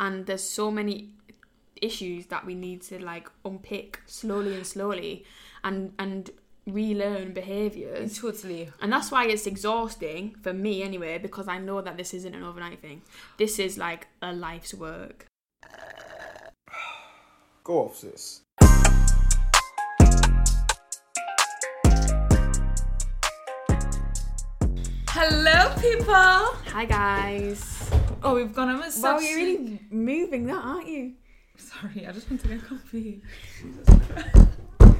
and there's so many issues that we need to like unpick slowly and slowly, and and relearn behaviors. Totally. And that's why it's exhausting for me anyway, because I know that this isn't an overnight thing. This is like a life's work. Go off, sis. Hello, people. Hi guys. Oh, we've gone on a Wow, you're really moving that, aren't you? Sorry, I just want to get coffee.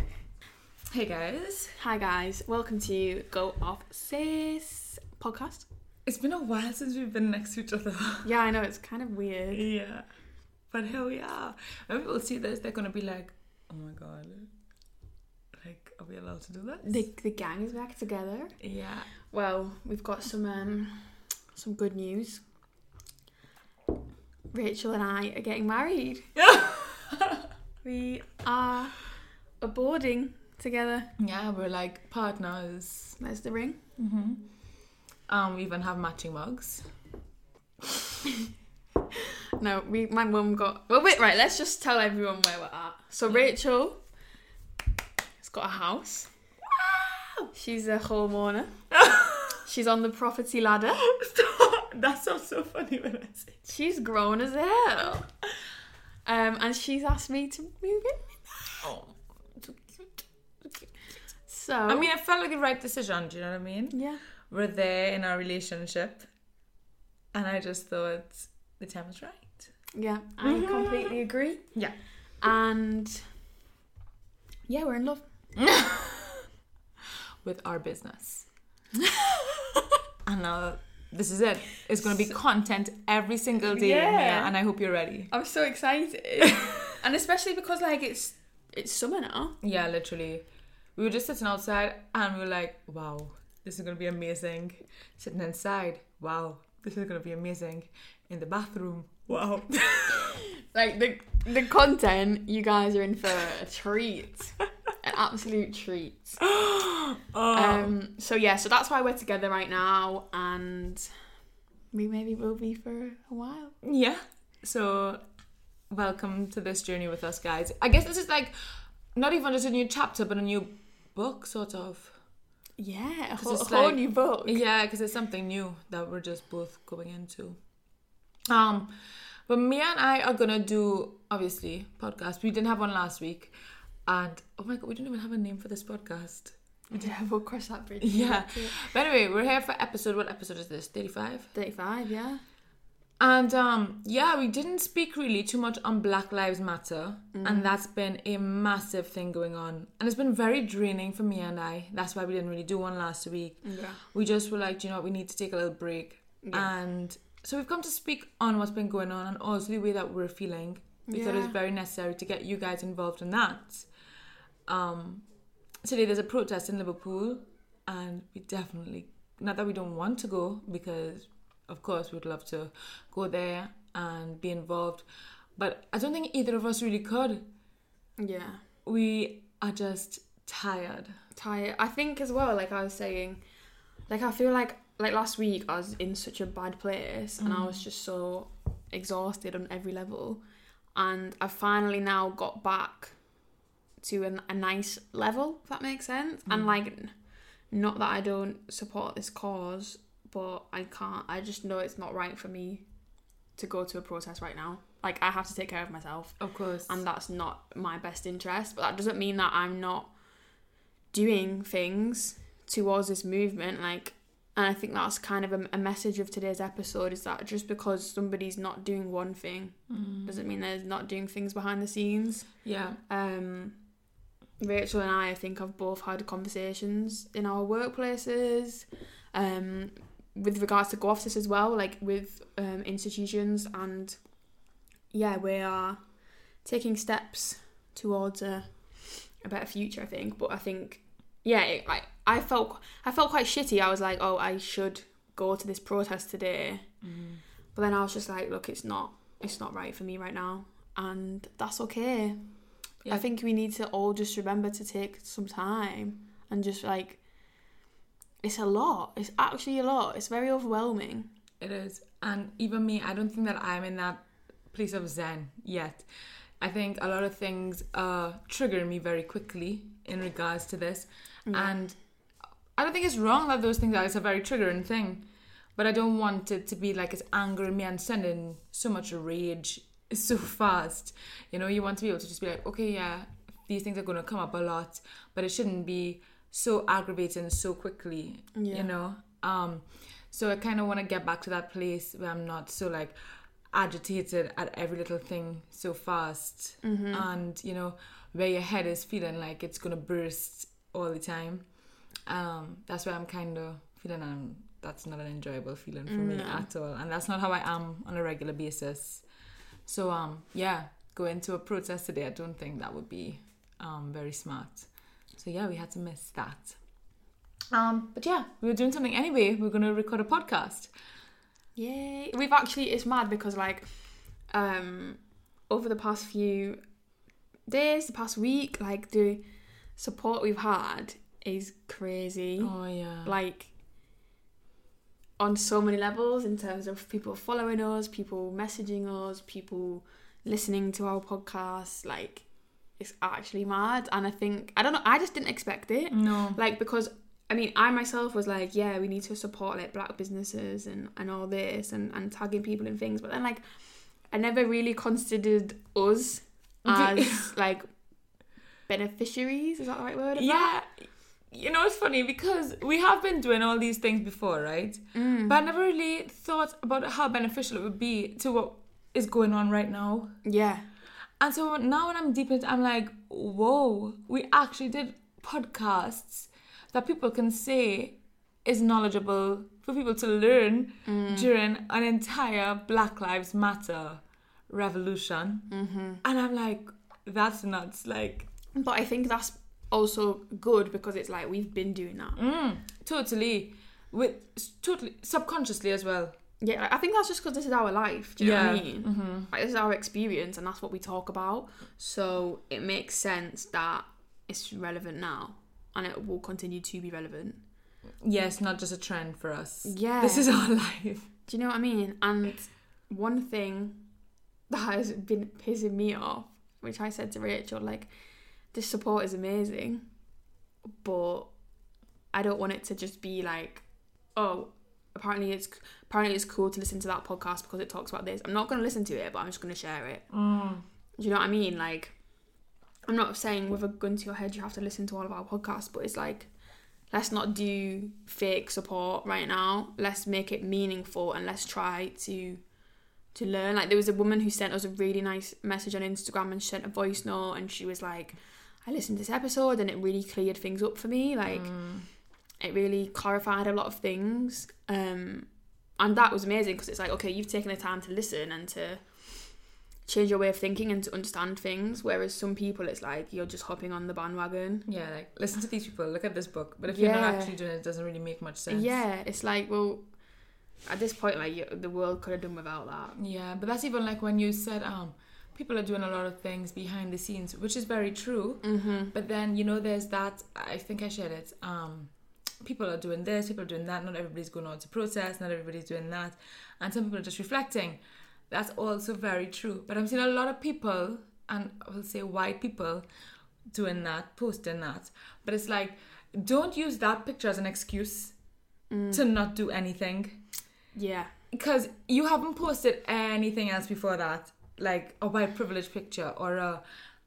hey guys, Hi guys. Welcome to Go Off Sis podcast. it's been a while since we've been next to each other. Yeah, I know it's kind of weird. yeah, but here we are. When people see this, they're gonna be like, "Oh my god, like, are we allowed to do that?" The the gang is back together. yeah. Well, we've got some um some good news. Rachel and I are getting married. we are aboarding together. Yeah, we're like partners. There's the ring. Mm-hmm. Um, we even have matching mugs. No, we my mum got well wait right, let's just tell everyone where we're at. So Rachel has got a house. Wow. She's a homeowner. She's on the property ladder. That sounds so funny when I say. She's grown as hell. Um, and she's asked me to move in. Oh, so cute. So I mean, it felt like the right decision. Do you know what I mean? yeah. We're there in our relationship, and I just thought the time was right. Yeah, I completely agree. Yeah. And yeah, we're in love. with our business. and now this is it. It's going to be content every single day, Yeah. Mia, and I hope you're ready. I'm so excited. and especially because like it's it's summer now. Yeah, literally. We were just sitting outside and we were like, wow, this is going to be amazing. Sitting inside, wow, this is going to be amazing. In the bathroom, wow. Like the the content, you guys are in for a treat. Absolute treat. oh. Um so yeah, so that's why we're together right now and we maybe will be for a while. Yeah. So, welcome to this journey with us, guys. I guess this is like not even just a new chapter, but a new book, sort of. Yeah, a whole, it's a whole like- new book. Yeah, because it's something new that we're just both going into. Um, but Mia and I are gonna do obviously podcast. We didn't have one last week, and oh my god, we don't even have a name for this podcast. Yeah, we'll cross that bridge. Yeah. But anyway, we're here for episode. What episode is this? Thirty-five. 35, yeah. And um, yeah, we didn't speak really too much on Black Lives Matter, and that's been a massive thing going on, and it's been very draining for me and I. That's why we didn't really do one last week. Yeah. We just were like, "Do you know, what? we need to take a little break, Yeah. and so we've come to speak on what's been going on and also the way that we're feeling. We thought it was very necessary to get you guys involved in that. Um, today there's a protest in Liverpool, and we definitely not that we don't want to go because, of course, we'd love to go there and be involved, but I don't think either of us really could. Yeah. We are just tired. Tired. I think as well, like I was saying, like I feel like like last week I was in such a bad place and I was just so exhausted on every level. And I finally now got back to an, a nice level, if that makes sense. And like, not that I don't support this cause, but I can't. I just know it's not right for me to go to a protest right now. Like, I have to take care of myself Of course. and that's not my best interest. But that doesn't mean that I'm not doing things towards this movement. Like, and I think that's kind of a, a message of today's episode is that just because somebody's not doing one thing doesn't mean they're not doing things behind the scenes. yeah. Um, Rachel and I, I think, have both had conversations in our workplaces, um, with regards to Go Off Sis as well, like with um, institutions, and yeah, we are taking steps towards a, a better future. I think, but I think, yeah, it, I I felt I felt quite shitty. I was like, oh, I should go to this protest today, but then I was just like, look, it's not it's not right for me right now, and that's okay. Yeah. I think we need to all just remember to take some time and just like it's a lot. It's actually a lot. It's very overwhelming. It is. And even me, I don't think that I'm in that place of zen yet. I think a lot of things are triggering me very quickly in regards to this, and I don't think it's wrong that those things are. It's a very triggering thing, but I don't want it to be like it's angering me and sending so much rage so fast. You know, you want to be able to just be like, okay, yeah, these things are going to come up a lot, but it shouldn't be so aggravating so quickly. Yeah. You know, um, so I kind of want to get back to that place where I'm not so like agitated at every little thing so fast, Mm-hmm. and you know, where your head is feeling like it's gonna burst all the time. Um, that's where I'm kind of feeling. Um, that's not an enjoyable feeling for me at all, and that's not how I am on a regular basis. So um, yeah, going to a protest today, I don't think that would be um very smart. So yeah, we had to miss that. Um, but yeah, we were doing something anyway. We are gonna record a podcast. Yay! We've actually it's mad because like um over the past few days, the past week, like the support we've had is crazy. Oh yeah, Like on so many levels in terms of people following us, people messaging us, people listening to our podcast, like it's actually mad. And I think I don't know, I just didn't expect it. no, like because I mean I myself was like yeah we need to support like black businesses and and all this and and tagging people in things. But then like I never really considered us as like beneficiaries. Is that the right word? Yeah. You know, it's funny because we have been doing all these things before, right? Mm. But I never really thought about how beneficial it would be to what is going on right now. yeah And so now when I'm deep into I'm like, whoa, we actually did podcasts that people can say is knowledgeable for people to learn Mm. during an entire Black Lives Matter revolution. mm-hmm. And I'm like, that's nuts. Like, but I think that's also good because it's like we've been doing that mm, totally. With totally subconsciously as well. yeah I think that's just because this is our life do you know what I Yeah. mean Mm-hmm. like this is our experience and that's what we talk about so it makes sense that it's relevant now and it will continue to be relevant Yes, not just a trend for us. yeah This is our life. do you know what i mean and one thing that has been pissing me off which i said to rachel like this support is amazing but i don't want it to just be like oh apparently it's apparently it's cool to listen to that podcast because it talks about this i'm not going to listen to it but i'm just going to share it Mm. Do you know what I mean? Like, I'm not saying with a gun to your head you have to listen to all of our podcasts, but it's like, let's not do fake support right now. Let's make it meaningful and let's try to to learn. Like, there was a woman who sent us a really nice message on Instagram and sent a voice note, and she was like, "I listened to this episode and it really cleared things up for me. Like, Mm. it really clarified a lot of things." Um, and that was amazing because it's like, okay, you've taken the time to listen and to change your way of thinking and to understand things. Whereas some people, it's like you're just hopping on the bandwagon. Yeah, like listen to these people, look at this book. But if you're not actually doing it, it doesn't really make much sense. Yeah, it's like, well, at this point, like you, the world could have done without that. Yeah, but that's even like when you said um people are doing a lot of things behind the scenes, which is very true. Mm-hmm. But then you know there's that I think I shared it. Um people are doing this, people are doing that, not everybody's going out to protest, not everybody's doing that. And some people are just reflecting. That's also very true. But I'm seeing a lot of people and I will say white people doing that, posting that. But it's like don't use that picture as an excuse Mm. to not do anything Yeah. because you haven't posted anything else before that, like a white privilege picture or a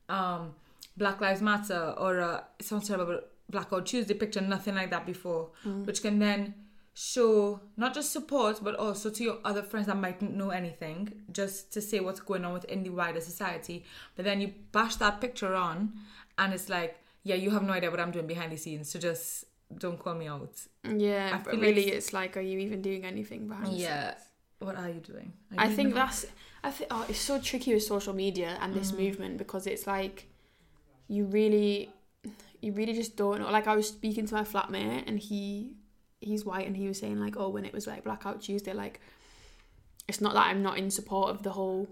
um, Black Lives Matter or a some sort of a Blackout Tuesday picture, nothing like that before, Mm. which can then show not just support but also to your other friends that mightn't know anything, just to say what's going on within the wider society. But then you bash that picture on, and it's like, yeah, you have no idea what I'm doing behind the scenes, so just don't call me out. Yeah, I but like really, s- it's like, are you even doing anything behind the Yeah. What are you doing? Are I you think even- that's. I think oh, it's so tricky with social media and this Mm. movement because it's like, you really, you really just don't know. Like I was speaking to my flatmate and he, he's white and he was saying like, oh, when it was like Blackout Tuesday, like, it's not that I'm not in support of the whole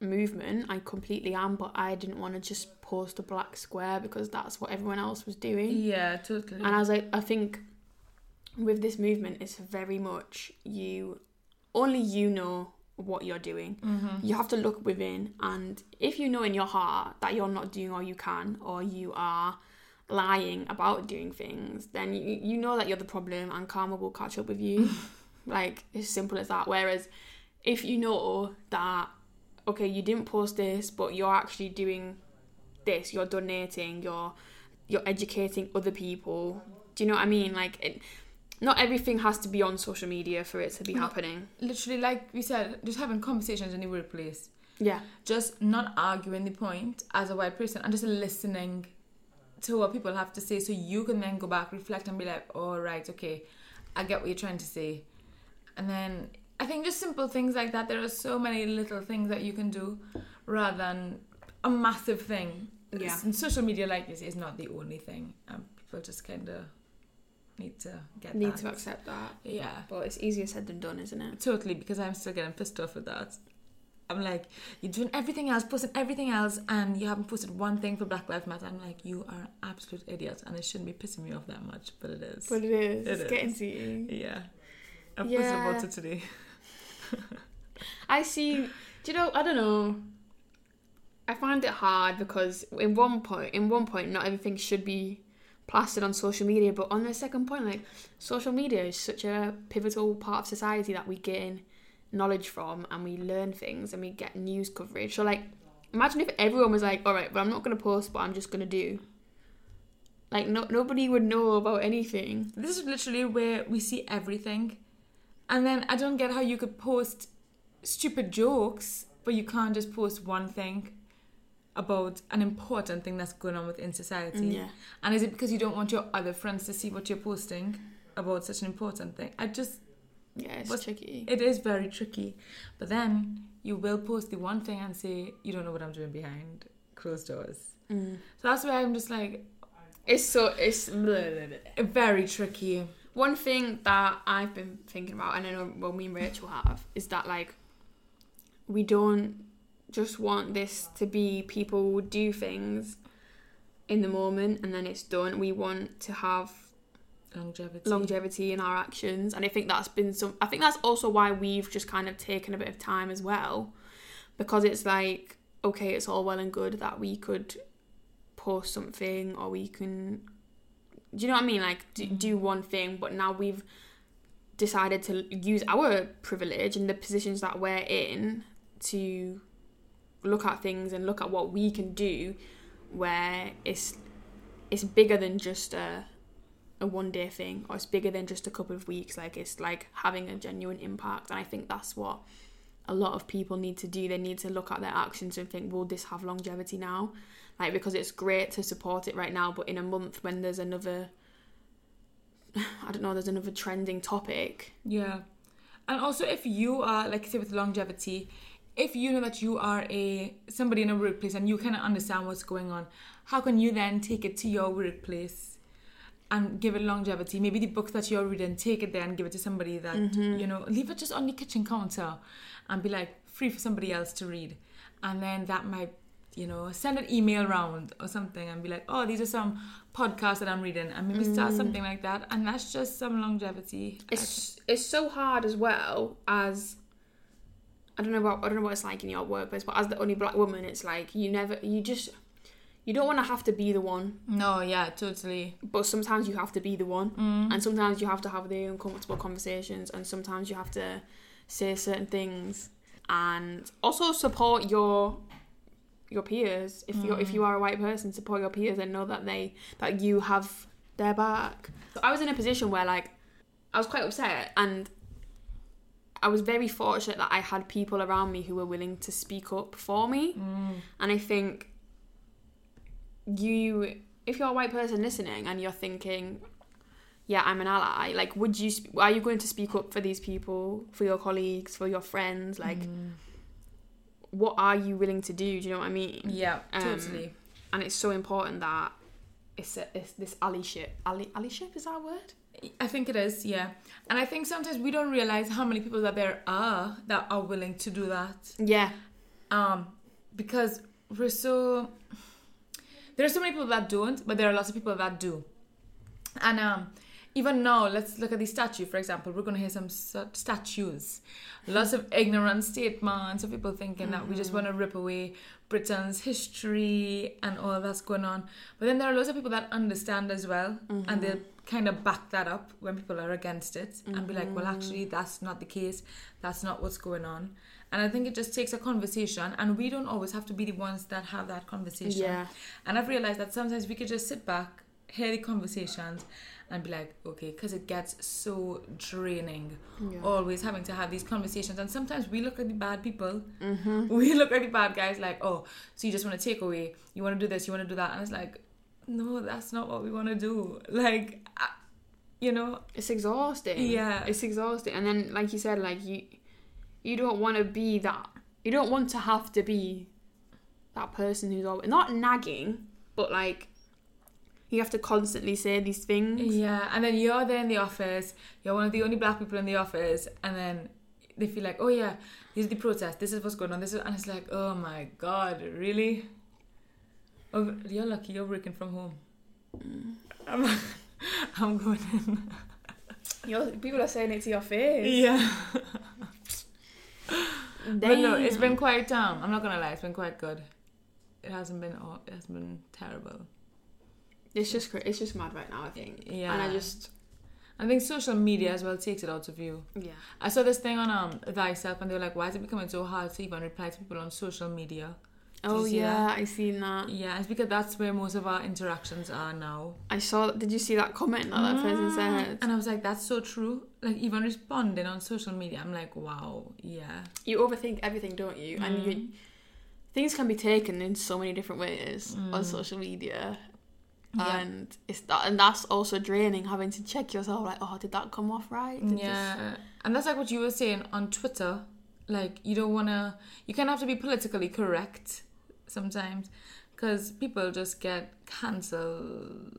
movement. I completely am, but I didn't want to just post a black square because that's what everyone else was doing. Yeah, totally. And I was like, I think with this movement, it's very much you, only you know what you're doing. Mm-hmm. You have to look within, and if you know in your heart that you're not doing all you can, or you are lying about doing things, then you, you know that you're the problem, and karma will catch up with you. like it's simple as that. Whereas if you know that okay, you didn't post this, but you're actually doing this, you're donating, you're you're educating other people. Do you know what I mean? Like, it, not everything has to be on social media for it to be No. happening. Literally, like we said, just having conversations in the workplace. Yeah, Just not arguing the point as a white person and just listening to what people have to say so you can then go back, reflect, and be like, oh, right, okay, I get what you're trying to say. And then I think just simple things like that. There are so many little things that you can do rather than a massive thing. Yeah. And social media, like this, is not the only thing. Um, people just kind of need to get need that. to accept that. Yeah. But it's easier said than done, isn't it? Totally, because I'm still getting pissed off with that. I'm like, you're doing everything else, posting everything else, and you haven't posted one thing for Black Lives Matter. I'm like, you are an absolute idiot, and it shouldn't be pissing me off that much, but it is. But it is. It it's is. getting to you. yeah. I posted Yeah. about it today. I see. Do you know? I don't know. I find it hard because in one point, in one point, not everything should be plastered on social media. But on the second point, like social media is such a pivotal part of society that we gain knowledge from and we learn things and we get news coverage. So like, imagine if everyone was like, "All right, but I'm not gonna post, but I'm just gonna do." Like no, nobody would know about anything. This is literally where we see everything. And then I don't get how you could post stupid jokes, but you can't just post one thing about an important thing that's going on within society. Yeah. And is it because you don't want your other friends to see what you're posting about such an important thing? I just, Yeah, it's tricky. it is very tricky. But then you will post the one thing and say, you don't know what I'm doing behind closed doors. Mm. So that's why I'm just like, It's so it's blah, blah, blah. very tricky. One thing that I've been thinking about, and I know well, me and Rachel have, is that like we don't just want this to be people do things in the moment and then it's done. We want to have Longevity. longevity in our actions, and I think that's been some. I think that's also why we've just kind of taken a bit of time as well, because it's like okay, it's all well and good that we could post something or we can do you know what I mean? Like do, mm-hmm. do one thing, but now we've decided to use our privilege and the positions that we're in to look at things and look at what we can do where it's it's bigger than just a a one day thing or it's bigger than just a couple of weeks. Like it's like having a genuine impact. And I think that's what a lot of people need to do. They need to look at their actions and think will this have longevity now? Like because it's great to support it right now but in a month when there's another I don't know there's another trending topic. Yeah. And also if you are like I say with longevity, if you know that you are a somebody in a workplace and you kind of understand what's going on, how can you then take it to your workplace and give it longevity? Maybe the books that you're reading, take it there and give it to somebody that mm-hmm. you know, leave it just on the kitchen counter and be like free for somebody else to read. And then that might you know, send an email round or something and be like, oh, these are some podcasts that I'm reading, and maybe start mm. something like that. And that's just some longevity. it's it's so hard as well as I don't know about I don't know what it's like in your workplace, but as the only black woman, it's like you never you just you don't want to have to be the one, No, yeah, totally. but sometimes you have to be the one, Mm. and sometimes you have to have the uncomfortable conversations, and sometimes you have to say certain things, and also support your your peers. If you if you are a white person, support your peers and know that they that you have their back. So I was in a position where like I was quite upset and I was very fortunate that I had people around me who were willing to speak up for me. Mm. And I think you, if you're a white person listening and you're thinking, yeah, I'm an ally, like, would you, sp- are you going to speak up for these people, for your colleagues, for your friends? Like, Mm. what are you willing to do? Do you know what I mean? yeah, Um, totally. And it's so important that it's, a, it's this allyship. Ally, allyship, is our word? I think it is, yeah. And I think sometimes we don't realize how many people that there are that are willing to do that. Yeah. Um, because we're so there are so many people that don't, but there are lots of people that do. And um, even now, let's look at the statue, for example. We're going to hear some st- statues. Lots of ignorant statements of people thinking that we just want to rip away Britain's history and all that's going on. But then there are lots of people that understand as well, and they'll kind of back that up when people are against it and be like, well, actually, that's not the case. That's not what's going on. And I think it just takes a conversation, and we don't always have to be the ones that have that conversation. Yeah. And I've realized that sometimes we could just sit back, hear the conversations, and be like, okay, because it gets so draining, Yeah. always having to have these conversations. And sometimes we look at the bad people, Mm-hmm. we look at the bad guys like, oh, so you just want to take away, you want to do this, you want to do that. And it's like, no, that's not what we want to do. Like, I- you know, It's exhausting. Yeah. It's exhausting. And then, like you said, like you, you don't want to be that. You don't want to have to be that person who's always not nagging, but like you have to constantly say these things. Yeah, and then you're there in the office, you're one of the only black people in the office, and then they feel like, oh yeah, this is the protest, this is what's going on, this is, and it's like, oh my god, really? Oh, you're lucky you're working from home. I'm, I'm going in. You're, people are saying it to your face. Yeah. But no, it's been quite, um, I'm not gonna lie, it's been quite good. It hasn't been, aw- it hasn't been terrible. It's just it's just mad right now. I think. Yeah. And I just I think social media as well takes it out of you. yeah. I saw this thing on um thyself, and they were like, "Why is it becoming so hard to even reply to people on social media?" Oh yeah, that? I seen that. Yeah, it's because that's where most of our interactions are now. I saw. Did you see that comment that that person said? and I was like, "That's so true." Like even responding on social media, I'm like, "Wow, yeah, You overthink everything, don't you? And Mm. you, things can be taken in so many different ways on Mm. social media. Yeah. And it's that, and that's also draining having to check yourself. Like, oh, did that come off right? Did this- yeah." And that's like what you were saying on Twitter. Like you don't wanna, you kind of have to be politically correct sometimes, because people just get cancelled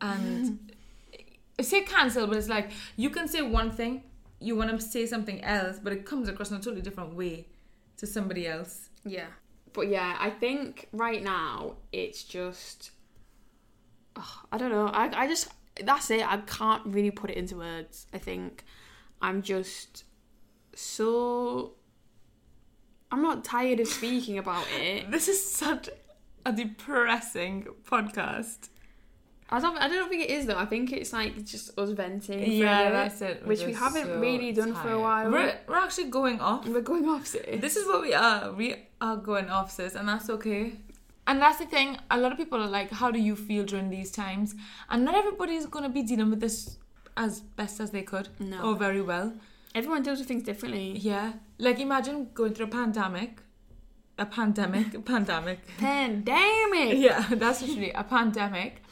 and mm-hmm. say cancel, but it's like you can say one thing, you want to say something else, but it comes across in a totally different way to somebody else. Yeah. But yeah, I think right now it's just Ugh, I don't know. I I just that's it. I can't really put it into words. I think I'm just so I'm not tired of speaking about it. This is such a depressing podcast. I don't I don't think it is though. I think it's like just us venting. Yeah, that's it. We're Which we haven't so really done for a while. We're, we're actually going off. We're going off sis. This is what we are. We are going off, sis, and that's okay. And that's the thing. A lot of people are like, "How do you feel during these times?" And not everybody is going to be dealing with this as best as they could No. or very well. Everyone deals with things differently. Yeah, like imagine going through a pandemic, a pandemic, a pandemic. Pandemic. Yeah, that's literally a pandemic,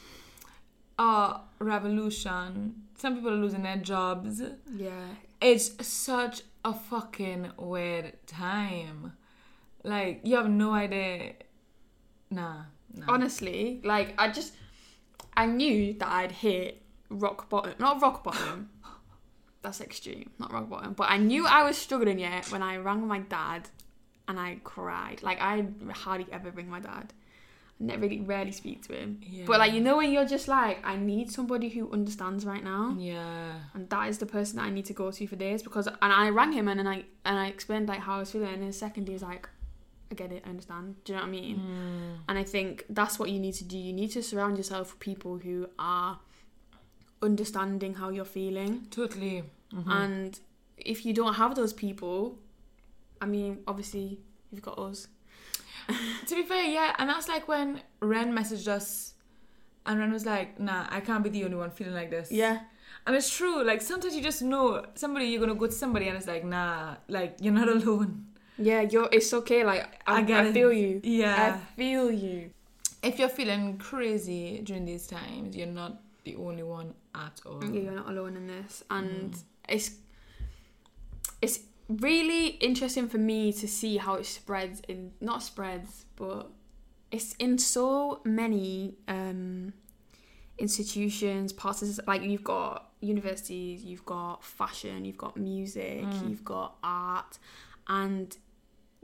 a revolution. Some people are losing their jobs. Yeah. It's such a fucking weird time. Like you have no idea. Nah, nah. Honestly, like I just I knew that I'd hit rock bottom. Not rock bottom. That's extreme. Not rock bottom. But I knew I was struggling yet when I rang my dad and I cried. Like I hardly ever ring my dad. I never really rarely speak to him. Yeah. But like you know when you're just like, I need somebody who understands right now. Yeah. And that is the person that I need to go to for this because and I rang him and then I and I explained like how I was feeling and in a second he was like, I get it, I understand. Do you know what I mean? Mm. And I think that's what you need to do. You need to surround yourself with people who are understanding how you're feeling. Totally. Mhm. And if you don't have those people, I mean, obviously you've got us. to be fair, yeah, and that's like when Ren messaged us, and Ren was like, "Nah, I can't be the only one feeling like this." Yeah. and it's true. Like sometimes you just know somebody. You're gonna go to somebody, and it's like, "Nah, like you're not alone." Yeah, you're it's okay, like I, I I it. feel you. Yeah. I feel you. If you're feeling crazy during these times, you're not the only one at all. Yeah, you're not alone in this. And Mm. it's it's really interesting for me to see how it spreads in not spreads, but it's in so many um institutions, parts of like you've got universities, you've got fashion, you've got music, Mm. you've got art and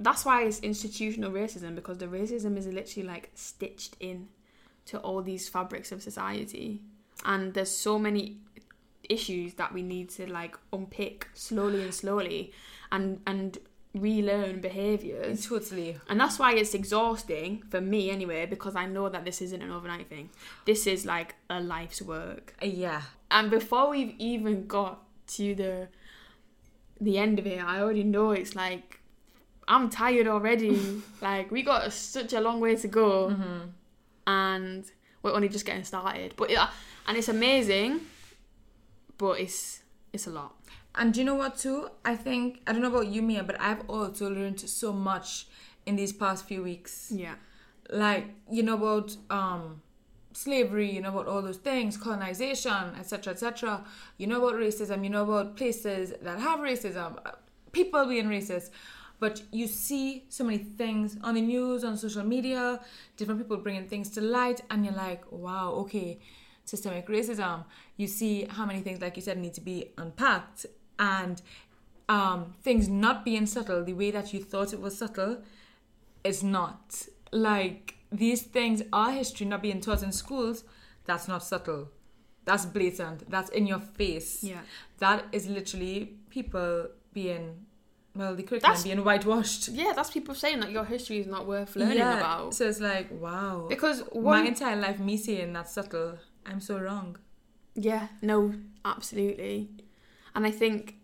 that's why it's institutional racism because the racism is literally like stitched in to all these fabrics of society and there's so many issues that we need to like unpick slowly and slowly and and relearn behaviors Totally. and that's why it's exhausting for me anyway because i know that this isn't an overnight thing this is like a life's work Uh, yeah. and before we've even got to the the end of it i already know it's like i'm tired already like we got such a long way to go Mm-hmm. and we're only just getting started but yeah and it's amazing but it's it's a lot And do you know what too? I think I don't know about you, Mia, but I've also learned so much in these past few weeks. yeah Like you know about um slavery, you know about all those things, colonization, etc., etc. You know about racism. You know about places that have racism, people being racist. But you see so many things on the news, on social media, different people bringing things to light, and you're like, wow, okay, systemic racism. You see how many things, like you said, need to be unpacked, and um, things not being subtle the way that you thought it was subtle it's not. Like, these things are history not being taught in schools. That's not subtle. That's blatant. That's in your face. yeah That is literally people being, well, the curriculum That's- being whitewashed. yeah that's people saying that your history is not worth learning Yeah, about So it's like, wow. because My entire life, me saying that's subtle, I'm so wrong. Yeah, no, absolutely. And I think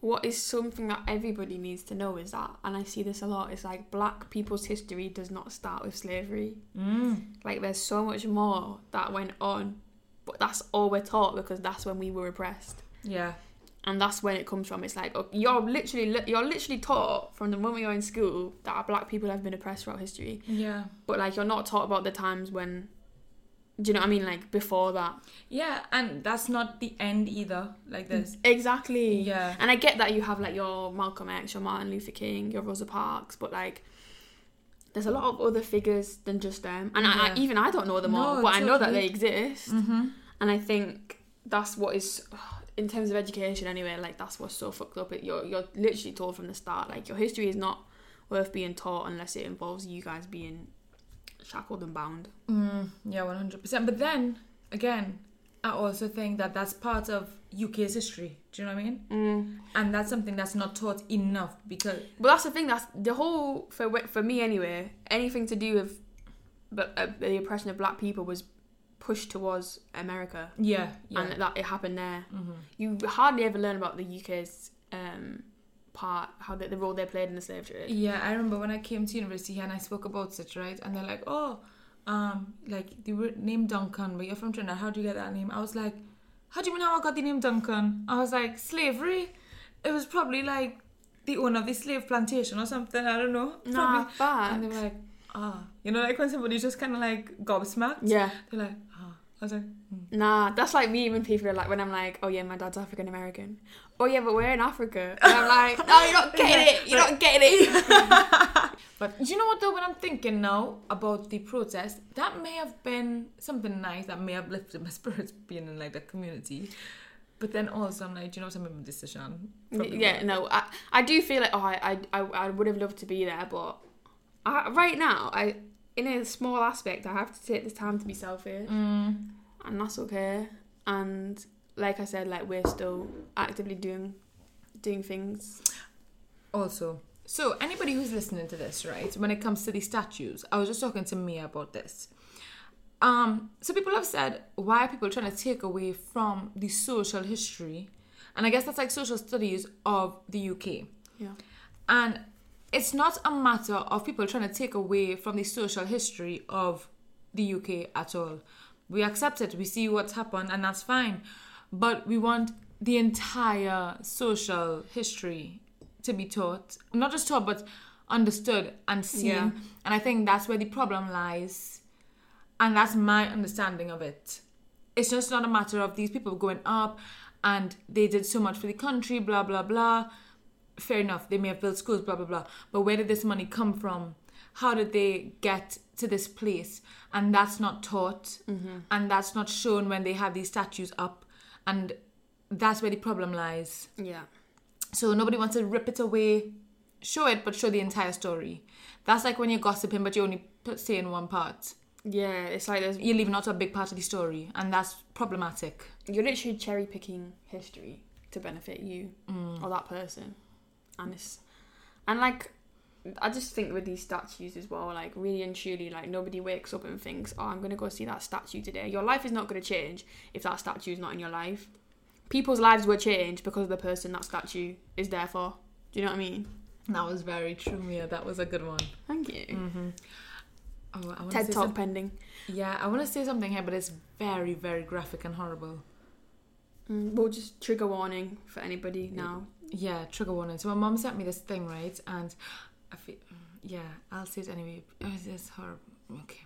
what is something that everybody needs to know is that, and I see this a lot, is like black people's history does not start with slavery. Mm. Like there's so much more that went on, but that's all we're taught because that's when we were oppressed. Yeah. And that's when it comes from. It's like oh, you're literally you're literally taught from the moment you're in school that black people have been oppressed throughout history, Yeah. but like you're not taught about the times when, do you know what I mean? Like before that. Yeah, and that's not the end either. Like this. Exactly. Yeah. And I get that you have like your Malcolm X, your Martin Luther King, your Rosa Parks, but like there's a lot of other figures than just them. And I, I, even I don't know them all, but I know that they exist. Mm-hmm. And I think that's what is in terms of education anyway, like that's what's so fucked up. It you're you're literally told from the start, like your history is not worth being taught unless it involves you guys being shackled and bound. Mm, yeah, one hundred percent. But then again, I also think that that's part of UK's history. Do you know what I mean? Mm. And that's something that's not taught enough because Well, that's the thing. That's the whole for for me anyway. Anything to do with, but uh, the oppression of black people was pushed towards America, yeah, yeah. and that it happened there. hmm You hardly ever learn about the UK's um, part, how the, the role they played in the slave trade. Yeah, I remember when I came to university here and I spoke about it, right? And they're like, "Oh, um, like the word name Duncan, but you're from Trinidad. How do you get that name?" I was like, "How do you mean how I got the name Duncan?" I was like, "Slavery. It was probably like the owner of the slave plantation or something. I don't know. Nah, Probably." And they were like, "Ah, you know, like when somebody's just kind of like gobsmacked. Yeah, They're like. I was like, nah, that's like me when people are like, when I'm like, oh yeah, my dad's African American. Oh yeah, but we're in Africa. And I'm like, no, you're not getting it. You're not getting it. But you know what though, when I'm thinking now about the protest, that may have been something nice that may have lifted my spirits being in like the community. But then also I'm like, do you know what I made my decision? Probably yeah, no, I, I do feel like oh, I, I, I would have loved to be there, but I, right now, I in a small aspect, I have to take the time to be selfish, Mm, and that's okay. And like I said, like we're still actively doing doing things. also, so anybody who's listening to this, right, when it comes to these statues, I was just talking to Mia about this. Um, so people have said, why are people trying to take away from the social history? And I guess that's like social studies of the UK. Yeah. And it's not a matter of people trying to take away from the social history of the UK at all. We accept it, we see what's happened, and that's fine. But we want the entire social history to be taught. Not just taught, but understood and seen. Yeah. And I think that's where the problem lies. And that's my understanding of it. It's just not a matter of these people going up and they did so much for the country, blah, blah, blah fair enough, they may have built schools, blah, blah, blah. But where did this money come from? How did they get to this place? And that's not taught. And that's not shown when they have these statues up. And that's where the problem lies. Yeah. So nobody wants to rip it away, show it, but show the entire story. That's like when you're gossiping, but you only put, say in one part. Yeah, it's like there's you're leaving out a big part of the story, and that's problematic. you're literally cherry picking history to benefit you Mm. or that person, and it's and like I just think with these statues as well, like really and truly, like nobody wakes up and thinks, "Oh, I'm gonna go see that statue today." Your life is not gonna change if that statue is not in your life. People's lives will change because of the person that statue is there for. Do you know what I mean? That was very true, Mia. That was a good one. Thank you. Mm-hmm. Oh, I want TED Talk some- pending. Yeah, I want to say something here, but it's very, very graphic and horrible. Mm, we'll just trigger warning for anybody now. Yeah, trigger warning. So my mom sent me this thing, right? And I feel, yeah, I'll say it anyway. Oh, It's horrible. Okay.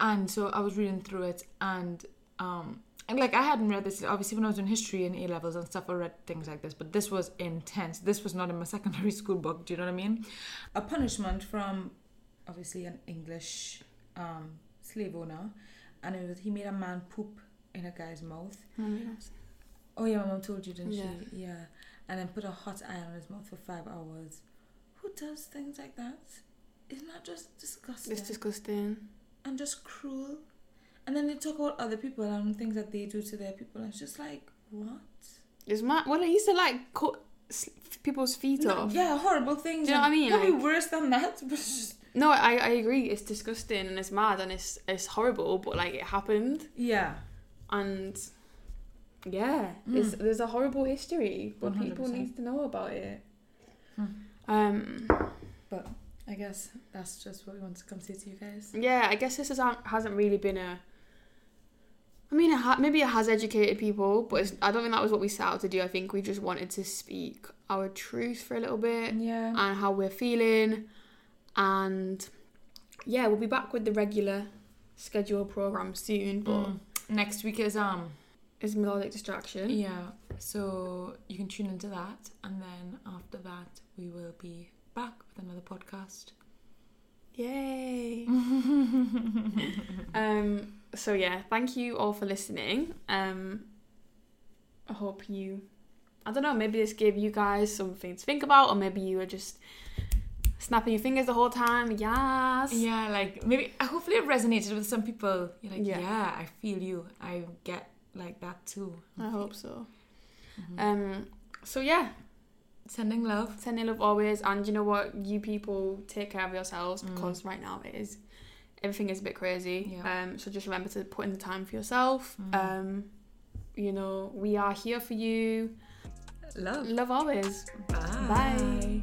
And so I was reading through it, and um, and like I hadn't read this. Obviously, when I was in history and A levels and stuff, I read things like this. But this was intense. This was not in my secondary school book. Do you know what I mean? A punishment from obviously an English um, slave owner, and it was he made a man poop in a guy's mouth. Oh yeah, my mom told you, didn't Yeah. she? Yeah. And then put a hot iron on his mouth for five hours. Who does things like that? Isn't that just disgusting? It's disgusting. and just cruel. And then they talk about other people and things that they do to their people. And it's just like, what? It's mad. Well, I used to like cut people's feet No, off. yeah, horrible things. Do you know what I mean? Probably Like- worse than that. But No, I, I agree. It's disgusting and it's mad and it's it's horrible. But like it happened yeah. and yeah, Mm. it's, there's a horrible history, but people 100%. need to know about it. Hmm. Um. But I guess that's just what we want to come say to you guys. Yeah, I guess this has, hasn't really been a. I mean, it ha- maybe it has educated people, but it's, I don't think that was what we set out to do. I think we just wanted to speak our truth for a little bit Yeah. and how we're feeling, and yeah, we'll be back with the regular schedule program soon. But Mm. Next week is um it's melodic distraction. yeah, so you can tune into that, and then after that we will be back with another podcast. Yay! um. So yeah, thank you all for listening. Um. I hope you. I don't know. Maybe this gave you guys something to think about, or maybe you were just snapping your fingers the whole time. Yes. Yeah, like maybe hopefully it resonated with some people. You're like, Yeah. yeah, I feel you. I get like that too. I hope so. Mhm. Um. So yeah, Sending love. sending love always, and you know what? You people take care of yourselves Mm. because right now it is everything is a bit crazy. Yeah. Um. So just remember to put in the time for yourself. Mhm. Um. You know we are here for you. Love. Love always. Bye. Bye.